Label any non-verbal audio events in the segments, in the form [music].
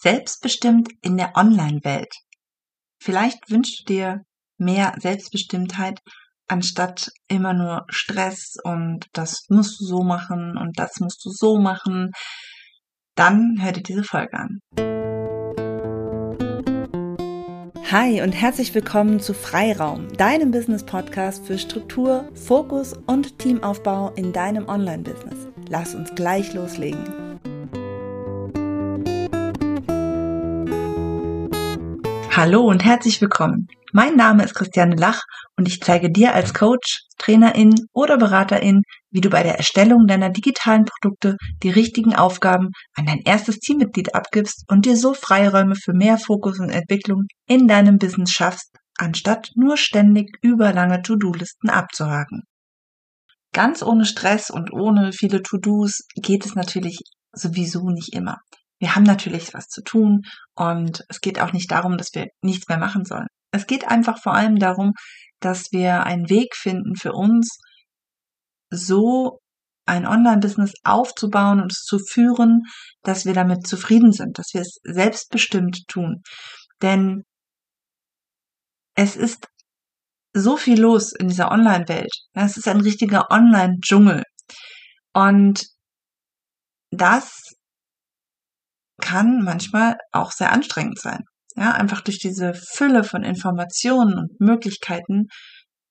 selbstbestimmt in der Online-Welt. Vielleicht wünschst du dir mehr Selbstbestimmtheit, anstatt immer nur Stress und das musst du so machen und das musst du so machen. Dann hör dir diese Folge an. Hi und herzlich willkommen zu Freiraum, deinem Business-Podcast für Struktur, Fokus und Teamaufbau in deinem Online-Business. Lass uns gleich loslegen. Hallo und herzlich willkommen. Mein Name ist Christiane Lach und ich zeige dir als Coach, Trainerin oder Beraterin, wie du bei der Erstellung deiner digitalen Produkte die richtigen Aufgaben an dein erstes Teammitglied abgibst und dir so Freiräume für mehr Fokus und Entwicklung in deinem Business schaffst, anstatt nur ständig überlange To-Do-Listen abzuhaken. Ganz ohne Stress und ohne viele To-Dos geht es natürlich sowieso nicht immer wir haben natürlich was zu tun und es geht auch nicht darum, dass wir nichts mehr machen sollen. Es geht einfach vor allem darum, dass wir einen Weg finden für uns, so ein Online-Business aufzubauen und es zu führen, dass wir damit zufrieden sind, dass wir es selbstbestimmt tun. Denn es ist so viel los in dieser Online-Welt. Es ist ein richtiger Online-Dschungel. Und das kann manchmal auch sehr anstrengend sein. Ja, einfach durch diese Fülle von Informationen und Möglichkeiten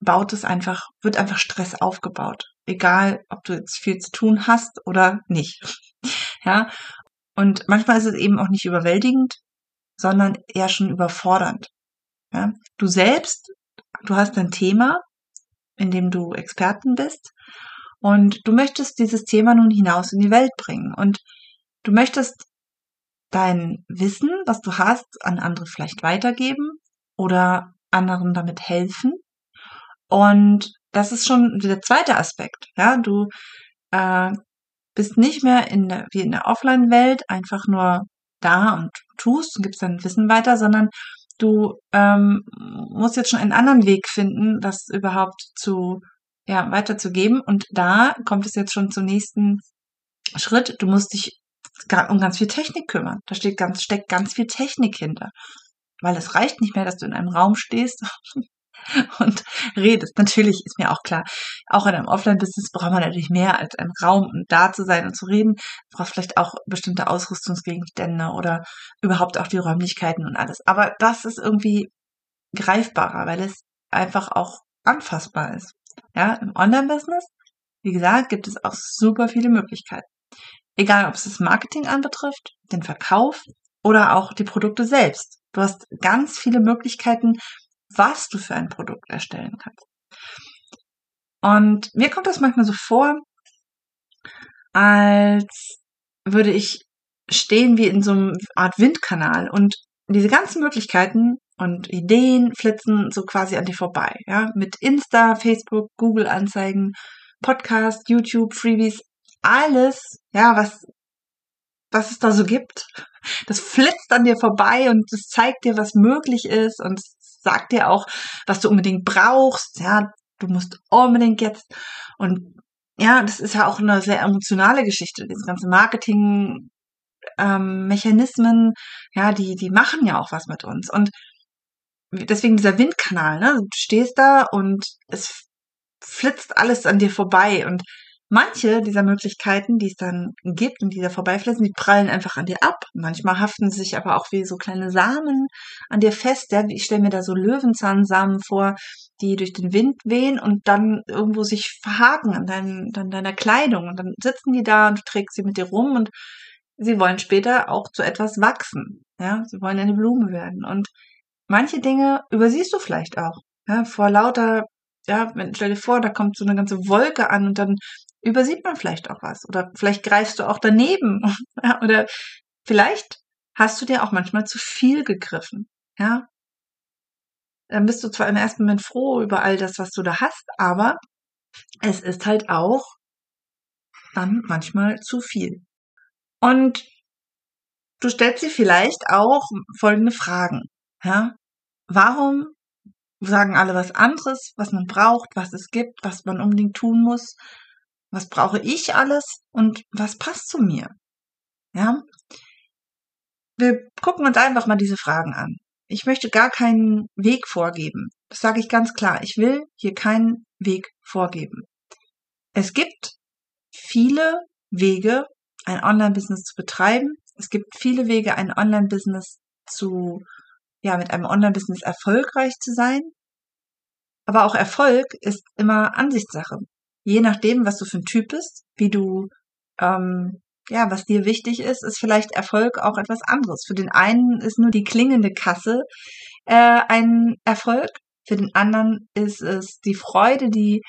baut es einfach, wird einfach Stress aufgebaut. Egal, ob du jetzt viel zu tun hast oder nicht. [laughs] Ja. Und manchmal ist es eben auch nicht überwältigend, sondern eher schon überfordernd. Ja. Du selbst, du hast ein Thema, in dem du Experten bist und du möchtest dieses Thema nun hinaus in die Welt bringen und du möchtest dein Wissen, was du hast, an andere vielleicht weitergeben oder anderen damit helfen. Und das ist schon der zweite Aspekt. Ja, du äh, bist nicht mehr in der, wie in der Offline-Welt einfach nur da und tust und gibst dein Wissen weiter, sondern du ähm, musst jetzt schon einen anderen Weg finden, das überhaupt zu ja, weiterzugeben. Und da kommt es jetzt schon zum nächsten Schritt. Du musst dich um ganz viel Technik kümmern. Da steht ganz, steckt ganz viel Technik hinter. Weil es reicht nicht mehr, dass du in einem Raum stehst [laughs] und redest. Natürlich ist mir auch klar, auch in einem Offline-Business braucht man natürlich mehr als einen Raum, um da zu sein und zu reden. Braucht vielleicht auch bestimmte Ausrüstungsgegenstände oder überhaupt auch die Räumlichkeiten und alles. Aber das ist irgendwie greifbarer, weil es einfach auch anfassbar ist. Ja, im Online-Business, wie gesagt, gibt es auch super viele Möglichkeiten. Egal, ob es das Marketing anbetrifft, den Verkauf oder auch die Produkte selbst. Du hast ganz viele Möglichkeiten, was du für ein Produkt erstellen kannst. Und mir kommt das manchmal so vor, als würde ich stehen wie in so einem Art Windkanal und diese ganzen Möglichkeiten und Ideen flitzen so quasi an dir vorbei, ja, mit Insta, Facebook, Google Anzeigen, Podcast, YouTube, Freebies, alles, ja, was, was es da so gibt, das flitzt an dir vorbei und es zeigt dir, was möglich ist und sagt dir auch, was du unbedingt brauchst, ja, du musst unbedingt jetzt und ja, das ist ja auch eine sehr emotionale Geschichte, diese ganze Marketing, ähm, Mechanismen, ja, die, die machen ja auch was mit uns. Und deswegen dieser Windkanal, ne? Du stehst da und es flitzt alles an dir vorbei und Manche dieser Möglichkeiten, die es dann gibt und die da vorbeiflitzen, die prallen einfach an dir ab. Manchmal haften sie sich aber auch wie so kleine Samen an dir fest. Ja? Ich stelle mir da so Löwenzahnsamen vor, die durch den Wind wehen und dann irgendwo sich verhaken an, dein, an deiner Kleidung. Und dann sitzen die da und du trägst sie mit dir rum und sie wollen später auch zu etwas wachsen. Ja, sie wollen eine Blume werden. Und manche Dinge übersiehst du vielleicht auch. Ja, vor lauter ja, stell dir vor, da kommt so eine ganze Wolke an und dann übersieht man vielleicht auch was. Oder vielleicht greifst du auch daneben. [laughs] Oder vielleicht hast du dir auch manchmal zu viel gegriffen. Ja. Dann bist du zwar im ersten Moment froh über all das, was du da hast, aber es ist halt auch dann manchmal zu viel. Und du stellst dir vielleicht auch folgende Fragen. Ja. Warum sagen alle was anderes, was man braucht, was es gibt, was man unbedingt tun muss? Was brauche ich alles und was passt zu mir? Ja. Wir gucken uns einfach mal diese Fragen an. Ich möchte gar keinen Weg vorgeben. Das sage ich ganz klar. Ich will hier keinen Weg vorgeben. Es gibt viele Wege, ein Online-Business zu betreiben. Es gibt viele Wege, ein Online-Business zu, ja, mit einem Online-Business erfolgreich zu sein. Aber auch Erfolg ist immer Ansichtssache. Je nachdem, was du für ein Typ bist, wie du, ähm, ja, was dir wichtig ist, ist vielleicht Erfolg auch etwas anderes. Für den einen ist nur die klingende Kasse äh, ein Erfolg. Für den anderen ist es die Freude, die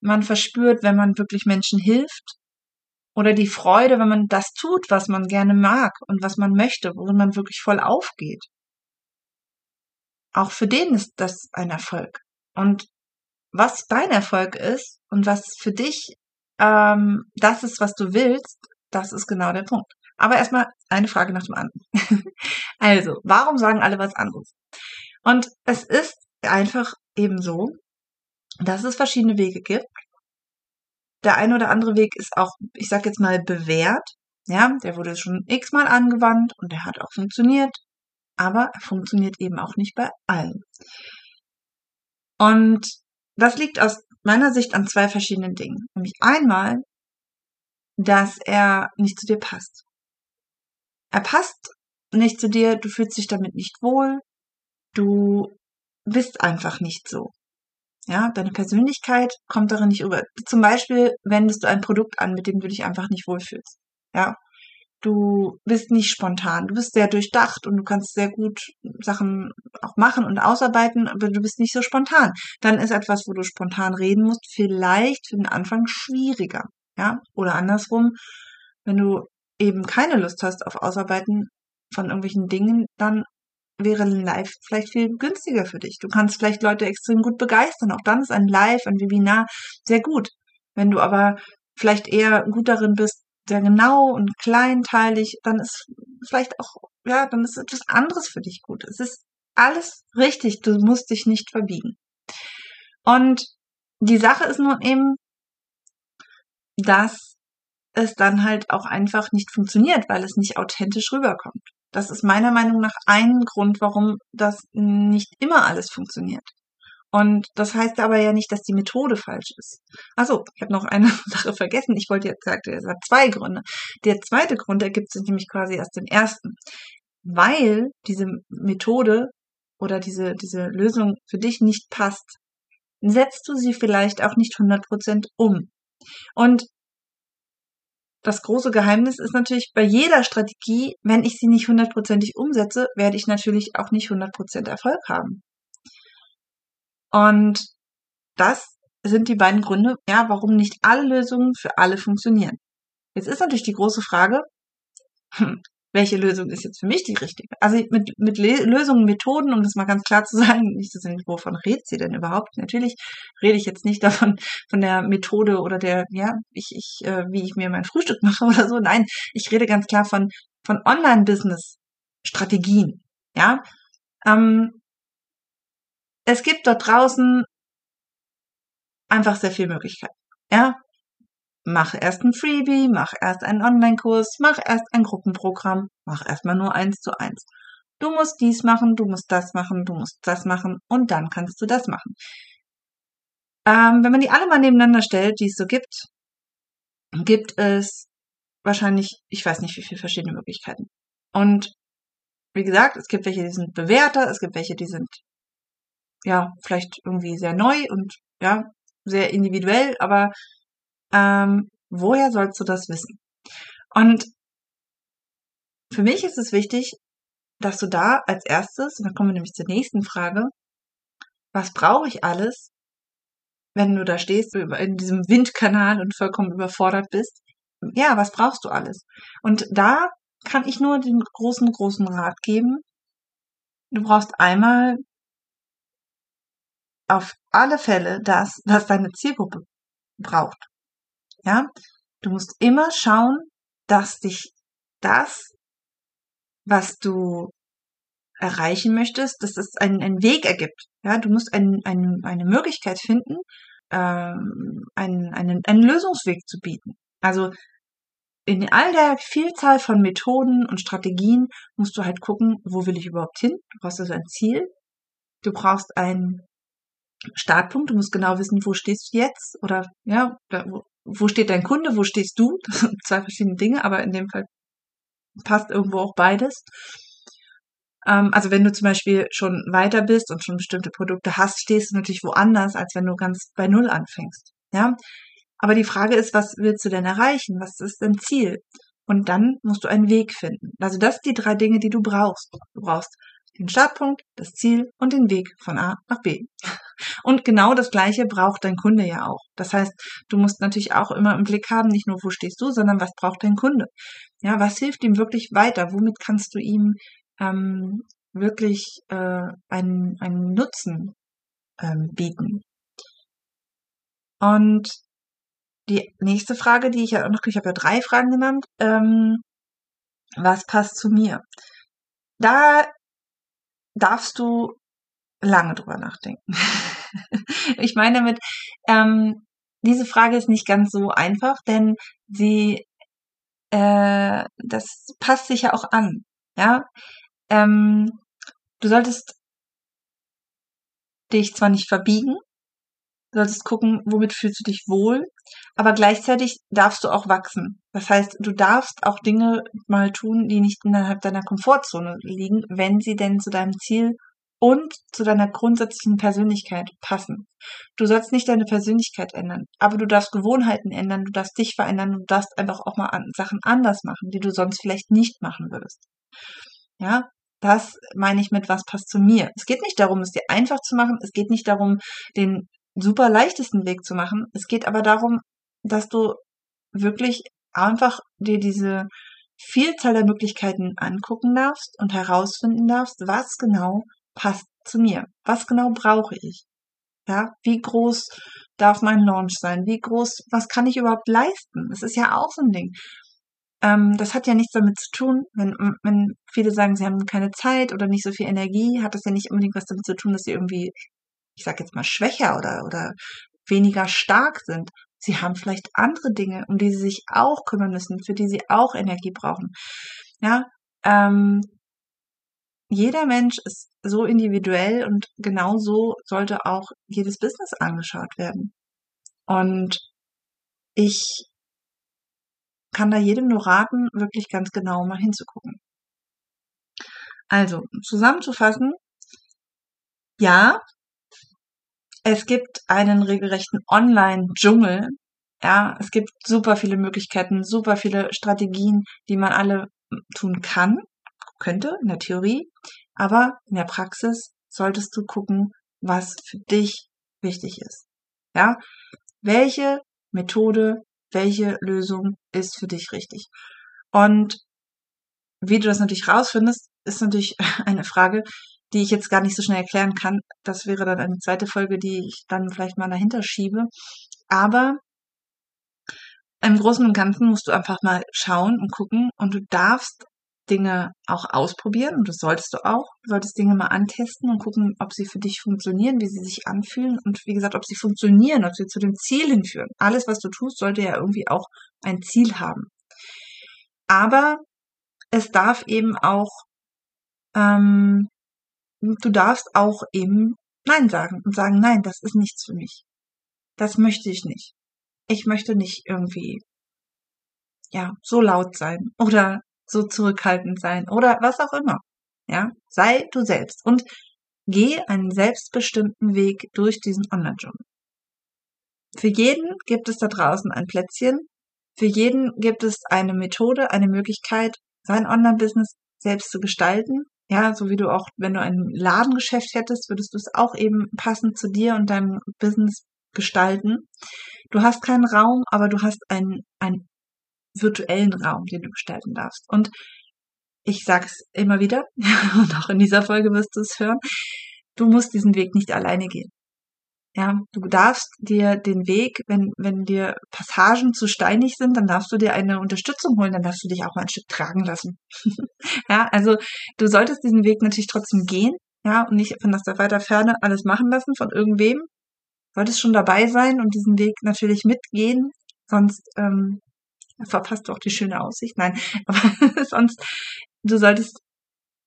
man verspürt, wenn man wirklich Menschen hilft. Oder die Freude, wenn man das tut, was man gerne mag und was man möchte, worin man wirklich voll aufgeht. Auch für den ist das ein Erfolg. Und was dein Erfolg ist und was für dich ähm, das ist, was du willst, das ist genau der Punkt. Aber erstmal eine Frage nach dem anderen. [laughs] also, warum sagen alle was anderes? Und es ist einfach eben so, dass es verschiedene Wege gibt. Der eine oder andere Weg ist auch, ich sag jetzt mal, bewährt. Ja, der wurde schon x-mal angewandt und der hat auch funktioniert. Aber er funktioniert eben auch nicht bei allen. Und das liegt aus meiner Sicht an zwei verschiedenen Dingen. Nämlich einmal, dass er nicht zu dir passt. Er passt nicht zu dir, du fühlst dich damit nicht wohl, du bist einfach nicht so. Ja, deine Persönlichkeit kommt darin nicht über. Zum Beispiel wendest du ein Produkt an, mit dem du dich einfach nicht wohlfühlst. Ja, du bist nicht spontan, du bist sehr durchdacht und du kannst sehr gut Sachen auch machen und ausarbeiten, aber du bist nicht so spontan. Dann ist etwas, wo du spontan reden musst, vielleicht für den Anfang schwieriger. Ja, oder andersrum, wenn du eben keine Lust hast auf Ausarbeiten von irgendwelchen Dingen, dann wäre ein Live vielleicht viel günstiger für dich. Du kannst vielleicht Leute extrem gut begeistern. Auch dann ist ein Live, ein Webinar sehr gut. Wenn du aber vielleicht eher gut darin bist, sehr genau und kleinteilig, dann ist vielleicht auch, ja, dann ist etwas anderes für dich gut. Es ist alles richtig. Du musst dich nicht verbiegen. Und die Sache ist nun eben, dass es dann halt auch einfach nicht funktioniert, weil es nicht authentisch rüberkommt. Das ist meiner Meinung nach ein Grund, warum das nicht immer alles funktioniert. Und das heißt aber ja nicht, dass die Methode falsch ist. Also, ich habe noch eine [laughs] Sache vergessen. Ich wollte jetzt sagen, es hat zwei Gründe. Der zweite Grund ergibt sich nämlich quasi erst den ersten. Weil diese Methode oder diese, diese Lösung für dich nicht passt, setzt du sie vielleicht auch nicht 100% um. Und das große Geheimnis ist natürlich bei jeder Strategie, wenn ich sie nicht hundertprozentig umsetze, werde ich natürlich auch nicht hundertprozentig Erfolg haben. Und das sind die beiden Gründe, ja, warum nicht alle Lösungen für alle funktionieren. Jetzt ist natürlich die große Frage, hm, welche Lösung ist jetzt für mich die richtige? Also mit, mit Lösungen, Methoden, um das mal ganz klar zu sagen, [laughs] nicht zu sehen, wovon redet sie denn überhaupt? Natürlich rede ich jetzt nicht [laughs] davon, von der Methode oder der, ja, ich, ich, äh, wie ich mir mein Frühstück [laughs] mache oder so. Nein, ich rede ganz klar von, von Online-Business-Strategien. Ja, ähm, es gibt dort draußen einfach sehr viel Möglichkeiten. Ja, mach erst ein Freebie, mach erst einen Online-Kurs, mach erst ein Gruppenprogramm, mach erstmal nur eins zu eins. Du musst dies machen, du musst das machen, du musst das machen und dann kannst du das machen. Ähm, wenn man die alle mal nebeneinander stellt, die es so gibt, gibt es wahrscheinlich, ich weiß nicht wie viele verschiedene Möglichkeiten. Und wie gesagt, es gibt welche, die sind bewährter, es gibt welche, die sind ja vielleicht irgendwie sehr neu und ja sehr individuell, aber ähm, woher sollst du das wissen? Und für mich ist es wichtig, dass du da als erstes, und dann kommen wir nämlich zur nächsten Frage, was brauche ich alles, wenn du da stehst in diesem Windkanal und vollkommen überfordert bist? Ja, was brauchst du alles? Und da kann ich nur den großen, großen Rat geben. Du brauchst einmal auf alle Fälle das, was deine Zielgruppe braucht. Ja, du musst immer schauen, dass dich das, was du erreichen möchtest, dass es einen, einen Weg ergibt. Ja, du musst ein, ein, eine Möglichkeit finden, ähm, einen, einen, einen Lösungsweg zu bieten. Also in all der Vielzahl von Methoden und Strategien musst du halt gucken, wo will ich überhaupt hin? Du brauchst also ein Ziel. Du brauchst einen Startpunkt. Du musst genau wissen, wo stehst du jetzt? Oder, ja, wo steht dein Kunde? Wo stehst du? [laughs] Das sind zwei verschiedene Dinge, aber in dem Fall passt irgendwo auch beides. Ähm, also wenn du zum Beispiel schon weiter bist und schon bestimmte Produkte hast, stehst du natürlich woanders, als wenn du ganz bei Null anfängst. Ja, aber die Frage ist, was willst du denn erreichen? Was ist dein Ziel? Und dann musst du einen Weg finden. Also das sind die drei Dinge, die du brauchst. Du brauchst den Startpunkt, das Ziel und den Weg von A nach B. Und genau das Gleiche braucht dein Kunde ja auch. Das heißt, du musst natürlich auch immer im Blick haben, nicht nur wo stehst du, sondern was braucht dein Kunde. Ja, was hilft ihm wirklich weiter? Womit kannst du ihm ähm, wirklich äh, einen, einen Nutzen ähm, bieten? Und die nächste Frage, die ich ja noch, ich habe ja drei Fragen genannt, ähm, was passt zu mir? Da darfst du lange drüber nachdenken. [laughs] ich meine damit, ähm, diese Frage ist nicht ganz so einfach, denn sie, äh, das passt sich ja auch an. Ja, ähm, du solltest dich zwar nicht verbiegen, Du solltest gucken, womit fühlst du dich wohl, aber gleichzeitig darfst du auch wachsen. Das heißt, du darfst auch Dinge mal tun, die nicht innerhalb deiner Komfortzone liegen, wenn sie denn zu deinem Ziel und zu deiner grundsätzlichen Persönlichkeit passen. Du sollst nicht deine Persönlichkeit ändern, aber du darfst Gewohnheiten ändern, du darfst dich verändern, du darfst einfach auch mal Sachen anders machen, die du sonst vielleicht nicht machen würdest. Ja, das meine ich mit, was passt zu mir. Es geht nicht darum, es dir einfach zu machen. Es geht nicht darum, den super leichtesten Weg zu machen. Es geht aber darum, dass du wirklich einfach dir diese Vielzahl der Möglichkeiten angucken darfst und herausfinden darfst, was genau passt zu mir. Was genau brauche ich? Ja, wie groß darf mein Launch sein? Wie groß, was kann ich überhaupt leisten? Das ist ja auch so ein Ding. Ähm, das hat ja nichts damit zu tun, wenn, wenn viele sagen, sie haben keine Zeit oder nicht so viel Energie, hat das ja nicht unbedingt was damit zu tun, dass sie irgendwie ich sage jetzt mal, schwächer oder, oder weniger stark sind. Sie haben vielleicht andere Dinge, um die sie sich auch kümmern müssen, für die sie auch Energie brauchen. Ja, ähm, jeder Mensch ist so individuell und genau so sollte auch jedes Business angeschaut werden. Und ich kann da jedem nur raten, wirklich ganz genau mal hinzugucken. Also, zusammenzufassen, ja, es gibt einen regelrechten Online-Dschungel. Ja, es gibt super viele Möglichkeiten, super viele Strategien, die man alle tun kann, könnte in der Theorie. Aber in der Praxis solltest du gucken, was für dich wichtig ist. Ja, welche Methode, welche Lösung ist für dich richtig? Und wie du das natürlich rausfindest, ist natürlich [laughs] eine Frage, die ich jetzt gar nicht so schnell erklären kann. Das wäre dann eine zweite Folge, die ich dann vielleicht mal dahinter schiebe. Aber im Großen und Ganzen musst du einfach mal schauen und gucken und du darfst Dinge auch ausprobieren und das solltest du auch. Du solltest Dinge mal antesten und gucken, ob sie für dich funktionieren, wie sie sich anfühlen und wie gesagt, ob sie funktionieren, ob sie zu dem Ziel hinführen. Alles, was du tust, sollte ja irgendwie auch ein Ziel haben. Aber es darf eben auch ähm, du darfst auch eben Nein sagen und sagen, nein, das ist nichts für mich. Das möchte ich nicht. Ich möchte nicht irgendwie, ja, so laut sein oder so zurückhaltend sein oder was auch immer. Ja, sei du selbst und geh einen selbstbestimmten Weg durch diesen Online-Journal. Für jeden gibt es da draußen ein Plätzchen. Für jeden gibt es eine Methode, eine Möglichkeit, sein Online-Business selbst zu gestalten ja, so wie du auch, wenn du ein Ladengeschäft hättest, würdest du es auch eben passend zu dir und deinem Business gestalten. Du hast keinen Raum, aber du hast einen, einen virtuellen Raum, den du gestalten darfst. Und ich sag's immer wieder, [laughs] und auch in dieser Folge wirst du es hören, du musst diesen Weg nicht alleine gehen. Ja, du darfst dir den Weg, wenn, wenn dir Passagen zu steinig sind, dann darfst du dir eine Unterstützung holen, dann darfst du dich auch mal ein Stück tragen lassen. [laughs] ja, also du solltest diesen Weg natürlich trotzdem gehen, ja, und nicht von der weiter Ferne alles machen lassen von irgendwem. Du solltest schon dabei sein und diesen Weg natürlich mitgehen, sonst ähm, verpasst du auch die schöne Aussicht. Nein, [laughs] aber sonst, du solltest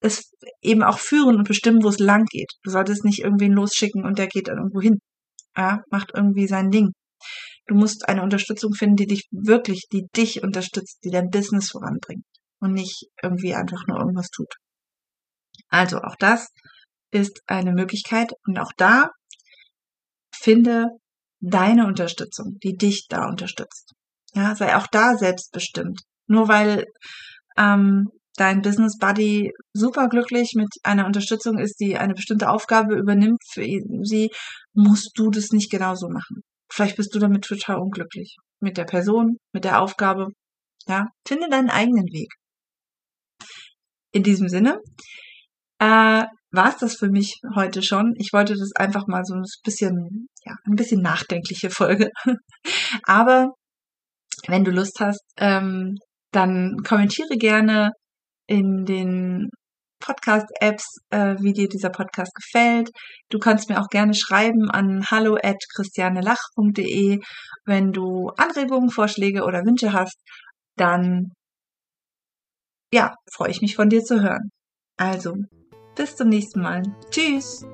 es eben auch führen und bestimmen, wo es lang geht. Du solltest nicht irgendwen losschicken und der geht dann irgendwo hin. Ja, macht irgendwie sein Ding. Du musst eine Unterstützung finden, die dich wirklich, die dich unterstützt, die dein Business voranbringt und nicht irgendwie einfach nur irgendwas tut. Also auch das ist eine Möglichkeit und auch da finde deine Unterstützung, die dich da unterstützt. Ja, sei auch da selbstbestimmt. Nur weil ähm, dein Business Buddy superglücklich mit einer Unterstützung ist, die eine bestimmte Aufgabe übernimmt für sie, musst du das nicht genauso machen. Vielleicht bist du damit total unglücklich. Mit der Person, mit der Aufgabe. Ja, finde deinen eigenen Weg. In diesem Sinne, äh, war es das für mich heute schon. Ich wollte das einfach mal so ein bisschen, ja, ein bisschen nachdenkliche Folge. [laughs] Aber wenn du Lust hast, ähm, dann kommentiere gerne in den Podcast-Apps, äh, wie dir dieser Podcast gefällt. Du kannst mir auch gerne schreiben an hallo at christianelach.de. Wenn du Anregungen, Vorschläge oder Wünsche hast, dann ja, freue ich mich von dir zu hören. Also, bis zum nächsten Mal. Tschüss!